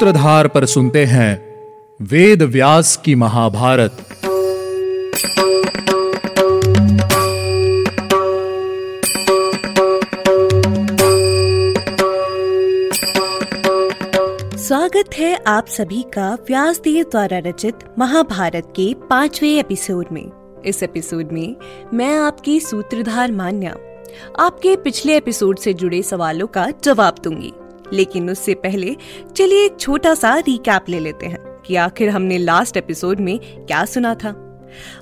सूत्रधार पर सुनते हैं वेद व्यास की महाभारत। स्वागत है आप सभी का व्यास देव द्वारा रचित महाभारत के पाँचवें एपिसोड में। इस एपिसोड में मैं आपकी सूत्रधार मान्या। आपके पिछले एपिसोड से जुड़े सवालों का जवाब दूँगी। लेकिन उससे पहले चलिए एक छोटा सा रिकैप ले लेते हैं कि आखिर हमने लास्ट एपिसोड में क्या सुना था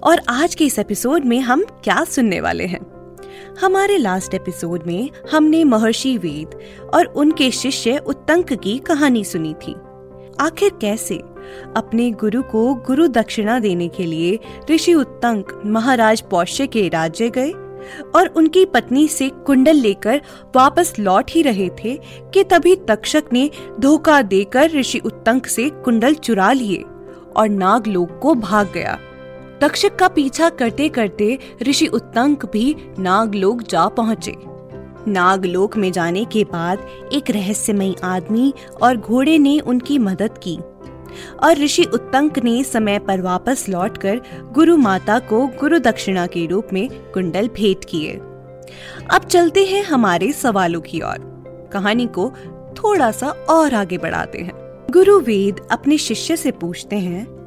और आज के इस एपिसोड में हम क्या सुनने वाले हैं। हमारे लास्ट एपिसोड में हमने महर्षि वेद और उनके शिष्य उत्तंक की कहानी सुनी थी। आखिर कैसे? अपने गुरु को गुरु दक्षिणा देने के लिए ऋषि उत्तंक महाराज पौष्य के राज्य गए और उनकी पत्नी से कुंडल लेकर वापस लौट ही रहे थे कि तभी तक्षक ने धोखा देकर ऋषि उत्तंक से कुंडल चुरा लिए और नागलोक को भाग गया। तक्षक का पीछा करते करते ऋषि उत्तंक भी नागलोक जा पहुँचे। नागलोक में जाने के बाद एक रहस्यमयी आदमी और घोड़े ने उनकी मदद की। और ऋषि उत्तंक ने समय पर वापस लौटकर गुरु माता को गुरु दक्षिणा के रूप में कुंडल भेंट किए। अब चलते हैं हमारे सवालों की ओर। कहानी को थोड़ा सा और आगे बढ़ाते हैं। गुरु वेद अपने शिष्य से पूछते हैं,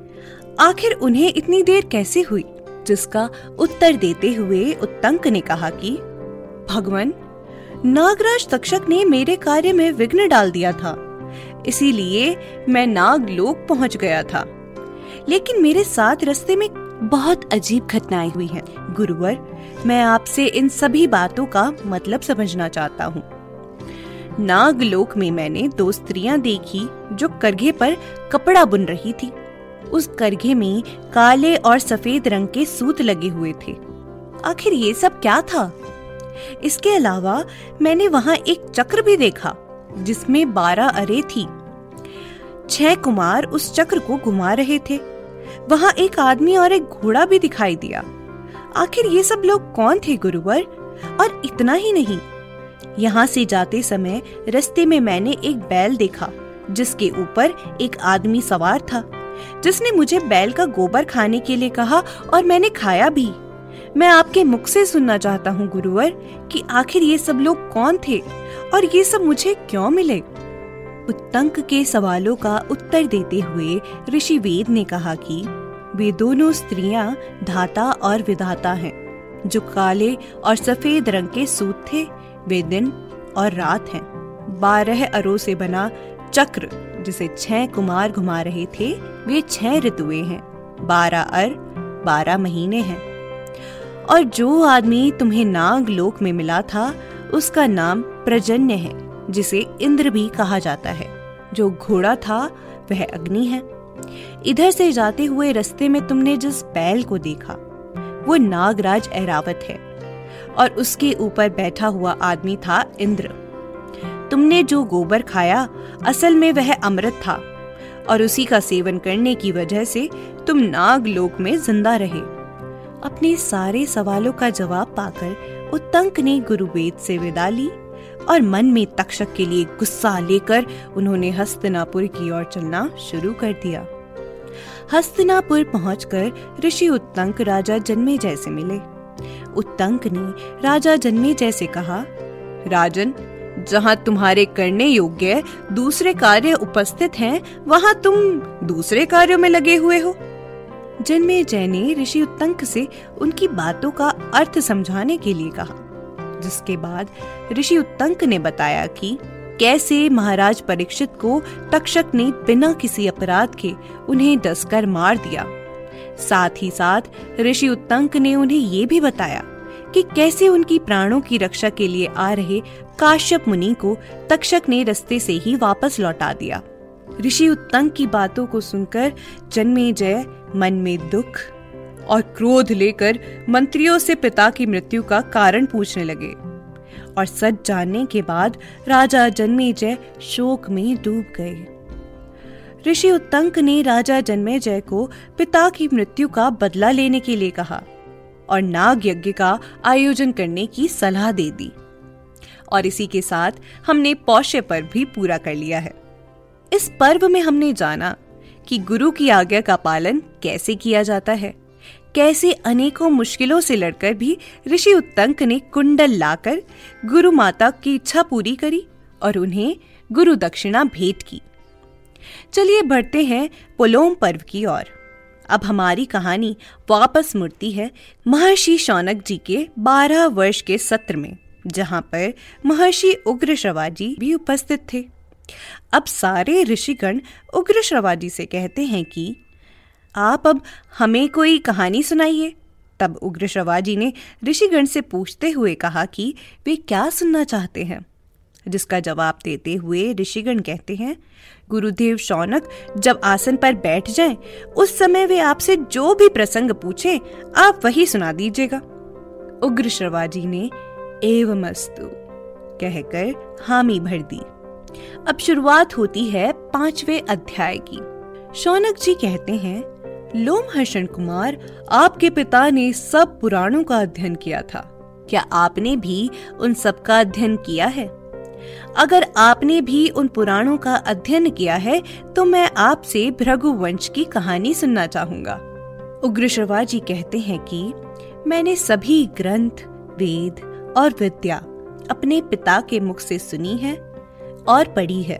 आखिर उन्हें इतनी देर कैसे हुई? जिसका उत्तर देते हुए उत्तंक ने कहा कि, भगवान, नागराज तक्षक ने मेरे कार्य में विघ्न डाल दिया था। इसीलिए मैं नागलोक पहुँच गया था। लेकिन मेरे साथ रास्ते में बहुत अजीब घटनाएँ हुई हैं। गुरुवर, मैं आपसे इन सभी बातों का मतलब समझना चाहता हूँ। नागलोक में मैंने दो स्त्रियाँ देखी जो करघे पर कपड़ा बुन रही थी। उस करघे में काले और सफ़ेद रंग के सूत लगे हुए थे। आखिर ये सब क्या था? इसके अलावा मैंने वहाँ एक चक्र भी देखा। जिसमें बारह अरे थी। छह कुमार उस चक्र को घुमा रहे थे। वहाँ एक आदमी और एक घोड़ा भी दिखाई दिया। आखिर ये सब लोग कौन थे गुरुवर? और इतना ही नहीं। यहाँ से जाते समय रस्ते में मैंने एक बैल देखा, जिसके ऊपर एक आदमी सवार था, जिसने मुझे बैल का गोबर खाने के लिए कहा और मैंने खाया भी। मैं आपके मुख से सुनना चाहता हूँ गुरुवर, कि आखिर ये सब लोग कौन थे? और ये सब मुझे क्यों मिले? उत्तंक के सवालों का उत्तर देते हुए ऋषि वेद ने कहा कि वे दोनों स्त्रियाँ धाता और विधाता हैं, जो काले और सफ़ेद रंग के सूत थे। वे दिन और रात हैं। बारह अरो से बना चक्र, जिसे छह कुमार घुमा रहे थे, वे छह ऋतुएँ हैं। बारह अर, बारह महीने हैं। और जो आदमी तुम्हें नाग लोक में मिला था उसका नाम प्रजन्य है, जिसे इंद्र भी कहा जाता है। जो घोड़ा था, वह अग्नि है। इधर से जाते हुए रास्ते में तुमने जिस बैल को देखा, वो नागराज ऐरावत है, और उसके ऊपर बैठा हुआ आदमी था इंद्र। तुमने जो गोबर खाया, असल में वह अमृत था, और उसी का सेवन करने की वजह से तुम नाग लोक में ज़िंदा रहे। अपने सारे सवालों का जवाब पाकर उत्तंक ने गुरुवेद से विदा ली और मन में तक्षक के लिए गुस्सा लेकर उन्होंने हस्तनापुर की ओर चलना शुरू कर दिया। हस्तिनापुर पहुंचकर ऋषि उत्तंक राजा जन्मे जैसे मिले। उत्तंक ने राजा जन्मे जैसे कहा राजन जहाँ तुम्हारे करने योग्य दूसरे कार्य उपस्थित हैं, वहाँ तुम दूसरे कार्यों में लगे हुए हो। जन्मे जय ने ऋषि उत्तंक से उनकी बातों का अर्थ समझाने के लिए कहा, जिसके बाद ऋषि उत्तंक ने बताया कि कैसे महाराज परीक्षित को तक्षक ने बिना किसी अपराध के उन्हें डसकर मार दिया। साथ ही साथ ऋषि उत्तंक ने उन्हें ये भी बताया कि कैसे उनकी प्राणों की रक्षा के लिए आ रहे काश्यप मुनि को तक्षक ने रस्ते से ही वापस लौटा दिया। ऋषि उत्तंक की बातों को सुनकर जन्मे जय, मन में दुख और क्रोध लेकर मंत्रियों से पिता की मृत्यु का कारण पूछने लगे। और सच जानने के बाद राजा जन्मे जय शोक में डूब गए। ऋषि उत्तंक ने राजा जन्मे जय को पिता की मृत्यु का बदला लेने के लिए कहा और नाग यज्ञ का आयोजन करने की सलाह दे दी। और इसी के साथ हमने पौष्य पर भी पूरा कर लिया है। इस पर्व में हमने जाना कि गुरु की आज्ञा का पालन कैसे किया जाता है। कैसे अनेकों मुश्किलों से लड़कर भी ऋषि उत्तंक ने कुंडल लाकर गुरु माता की इच्छा पूरी करी और उन्हें गुरु दक्षिणा भेंट की। चलिए बढ़ते हैं पुलोम पर्व की ओर। अब हमारी कहानी वापस मुड़ती है महर्षि शौनक जी के 12 वर्ष के सत्र में, जहाँ पर महर्षि उग्र श्रवाजी भी उपस्थित थे। अब सारे ऋषिगण उग्र श्रवाजी से कहते हैं कि आप अब हमें कोई कहानी सुनाइए। तब उग्र श्रवाजी ने ऋषिगण से पूछते हुए कहा कि वे क्या सुनना चाहते हैं? जिसका जवाब देते हुए ऋषिगण कहते हैं गुरुदेव शौनक जब आसन पर बैठ जाएँ, उस समय वे आपसे जो भी प्रसंग पूछे आप वही सुना दीजिएगा। उग्र श्रवाजी ने एवमस्तु कहकर हामी भर दी। अब शुरुआत होती है पांचवे अध्याय की। शौनक जी कहते हैं लोमहर्षण कुमार, आपके पिता ने सब पुराणों का अध्ययन किया था। क्या आपने भी उन सब का अध्ययन किया है? अगर आपने भी उन पुराणों का अध्ययन किया है तो मैं आपसे भृगु वंश की कहानी सुनना चाहूँगा। उग्र जी कहते हैं कि, मैंने सभी ग्रंथ, वेद और विद्या अपने पिता के मुख से सुनी है। और पड़ी है।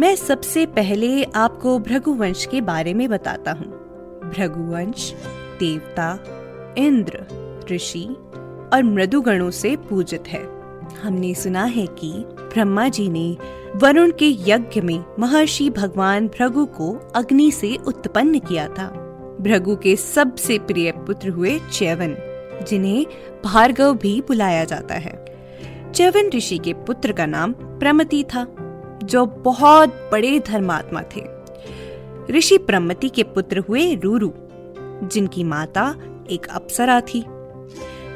मैं सबसे पहले आपको भृगुवंश के बारे में बताता हूँ। भृगुवंश, देवता, इंद्र, ऋषि और मृदुगणों से पूजित है। हमने सुना है कि ब्रह्मा जी ने वरुण के यज्ञ में महर्षि भगवान भृगु को अग्नि से उत्पन्न किया था। भृगु के सबसे प्रिय पुत्र हुए चैवन जिन्हें भार्गव भी बुलाया जाता है। चैवन ऋषि के पुत्र का नाम प्रमति था, जो बहुत बड़े धर्मात्मा थे। ऋषि प्रमति के पुत्र हुए रूरू, जिनकी माता एक अप्सरा थी,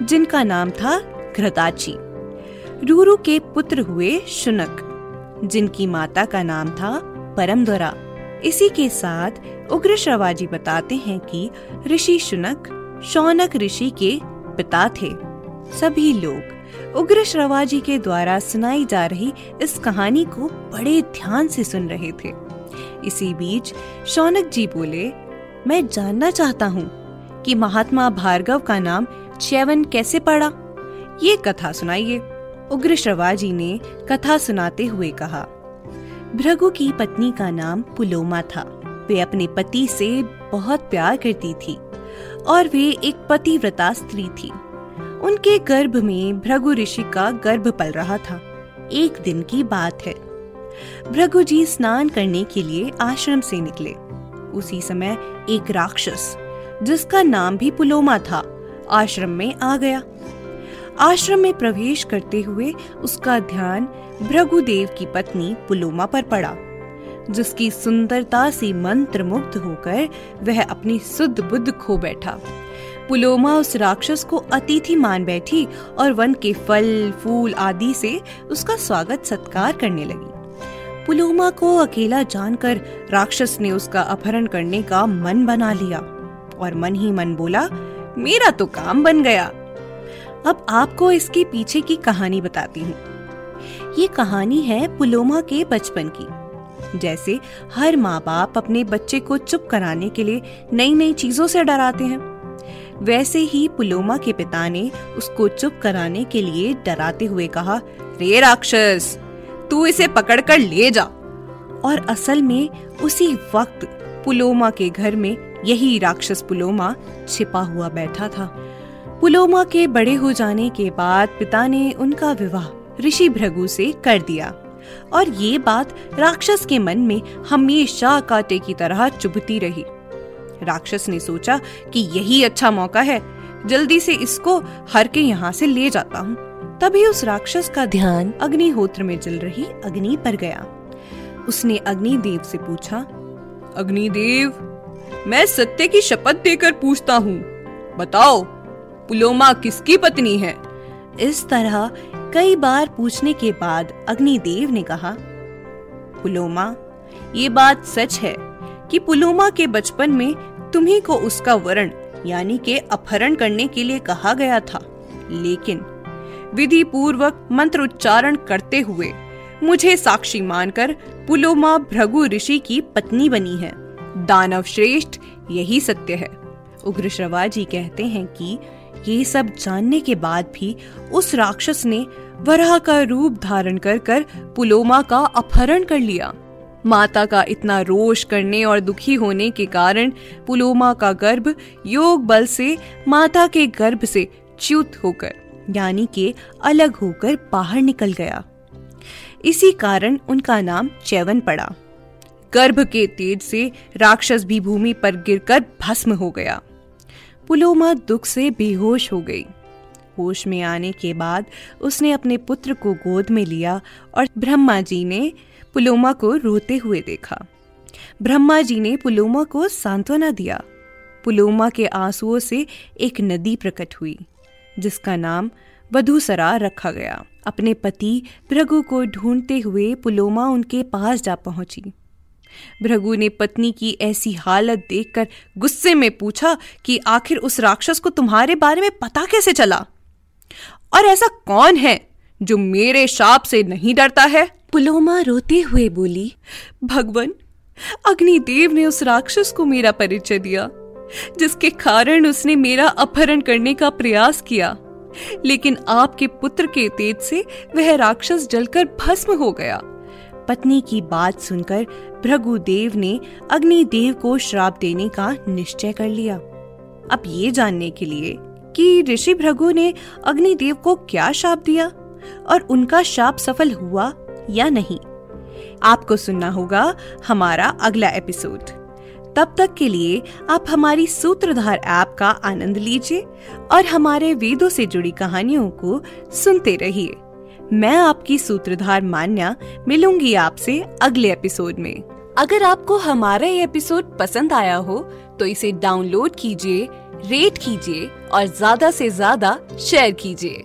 जिनका नाम था घृताची। रूरू के पुत्र हुए शुनक, जिनकी माता का नाम था परमद्वरा। इसी के साथ उग्र श्रवाजी बताते हैं कि ऋषि शुनक, शौनक ऋषि के पिता थे। सभी लोग उग्र श्रवाजी के द्वारा सुनाई जा रही इस कहानी को बड़े ध्यान से सुन रहे थे। इसी बीच शौनक जी बोले, मैं जानना चाहता हूँ कि महात्मा भार्गव का नाम च्यवन कैसे पड़ा? ये कथा सुनाइए। उग्र श्रवाजी ने कथा सुनाते हुए कहा, भृगु की पत्नी का नाम पुलोमा था। वे अपने पति से बहुत प्यार करती थी और वे एक पतिव्रता स्त्री थी। उनके गर्भ में भृगु ऋषि का गर्भ पल रहा था। एक दिन की बात है। भृगु जी स्नान करने के लिए आश्रम से निकले। उसी समय एक राक्षस, जिसका नाम भी पुलोमा था, आश्रम में आ गया। आश्रम में प्रवेश करते हुए उसका ध्यान भृगुदेव की पत्नी पुलोमा पर पड़ा, जिसकी सुंदरता से मंत्र मुग्ध होकर वह अपनी सुध बुद्ध खो बैठा। पुलोमा उस राक्षस को अतिथि मान बैठी और वन के फल, फूल आदि से उसका स्वागत, सत्कार करने लगी। पुलोमा को अकेला जानकर राक्षस ने उसका अपहरण करने का मन बना लिया और मन ही मन बोला, मेरा तो काम बन गया। अब आपको इसके पीछे की कहानी बताती हूँ। ये कहानी है पुलोमा के बचपन की। जैसे हर माँ बाप अपने बच्चे को चुप कराने के लिए नई नई चीज़ों से डराते हैं। वैसे ही पुलोमा के पिता ने उसको चुप कराने के लिए डराते हुए कहा, रे राक्षस, तू इसे पकड़ कर ले जा। और असल में उसी वक्त पुलोमा के घर में यही राक्षस पुलोमा छिपा हुआ बैठा था। पुलोमा के बड़े हो जाने के बाद पिता ने उनका विवाह ऋषि भृगु से कर दिया। और ये बात राक्षस के मन में हमेशा कांटे की तरह चुभती रही। राक्षस ने सोचा कि यही अच्छा मौका है, जल्दी से इसको हर के यहाँ से ले जाता हूँ। तभी उस राक्षस का ध्यान अग्निहोत्र में जल रही अग्नि पर गया। उसने अग्निदेव से पूछा, अग्निदेव, मैं सत्य की शपथ देकर पूछता हूँ। बताओ, पुलोमा किसकी पत्नी है? इस तरह कई बार पूछने के बाद अग्निदेव ने कहा, पुलोमा, ये बात सच है। कि पुलोमा के बचपन में तुम्ही को उसका वरण, यानी के अपहरण करने के लिए कहा गया था। लेकिन विधि पूर्वक मंत्र उच्चारण करते हुए मुझे साक्षी मानकर पुलोमा भृगु ऋषि की पत्नी बनी है। दानव श्रेष्ठ, यही सत्य है। उग्र श्रवाजी कहते हैं कि ये सब जानने के बाद भी उस राक्षस ने वराह का रूप धारण कर कर पुलोमा का अपहरण कर लिया। माता का इतना रोष करने और दुखी होने के कारण पुलोमा का गर्भ योग बल से माता के गर्भ से च्युत होकर, यानी के अलग होकर बाहर निकल गया। इसी कारण उनका नाम चैवन पड़ा। गर्भ के तेज से राक्षस भी भूमि पर गिरकर भस्म हो गया। पुलोमा दुख से बेहोश हो गई। होश में आने के बाद उसने अपने पुत्र को गोद में लिया और ब्रह्मा जी ने पुलोमा को रोते हुए देखा। ब्रह्मा जी ने पुलोमा को सांत्वना दिया। पुलोमा के आंसुओं से एक नदी प्रकट हुई, जिसका नाम वधुसरा रखा गया। अपने पति भृगु को ढूंढते हुए पुलोमा उनके पास जा पहुँची। भृगु ने पत्नी की ऐसी हालत देखकर गुस्से में पूछा कि आखिर उस राक्षस को तुम्हारे बारे में पता कैसे चला? और ऐसा कौन है जो मेरे शाप से नहीं डरता है? पुलोमा रोते हुए बोली भगवान अग्निदेव ने उस राक्षस को मेरा परिचय दिया जिसके कारण उसने मेरा अपहरण करने का प्रयास किया। लेकिन आपके पुत्र के तेज से वह राक्षस जलकर भस्म हो गया। पत्नी की बात सुनकर भृगुदेव ने अग्निदेव को श्राप देने का निश्चय कर लिया। अब ये जानने के लिए कि ऋषि भृगु ने अग्निदेव को क्या शाप दिया और उनका शाप सफल हुआ या नहीं? आपको सुनना होगा हमारा अगला एपिसोड। तब तक के लिए आप हमारी सूत्रधार ऐप का आनंद लीजिए और हमारे वेदों से जुड़ी कहानियों को सुनते रहिए। मैं आपकी सूत्रधार मान्या मिलूँगी आपसे अगले एपिसोड में। अगर आपको हमारा ये एपिसोड पसंद आया हो तो इसे डाउनलोड कीजिए रेट कीजिए और ज़्यादा से ज़्यादा शेयर कीजिए।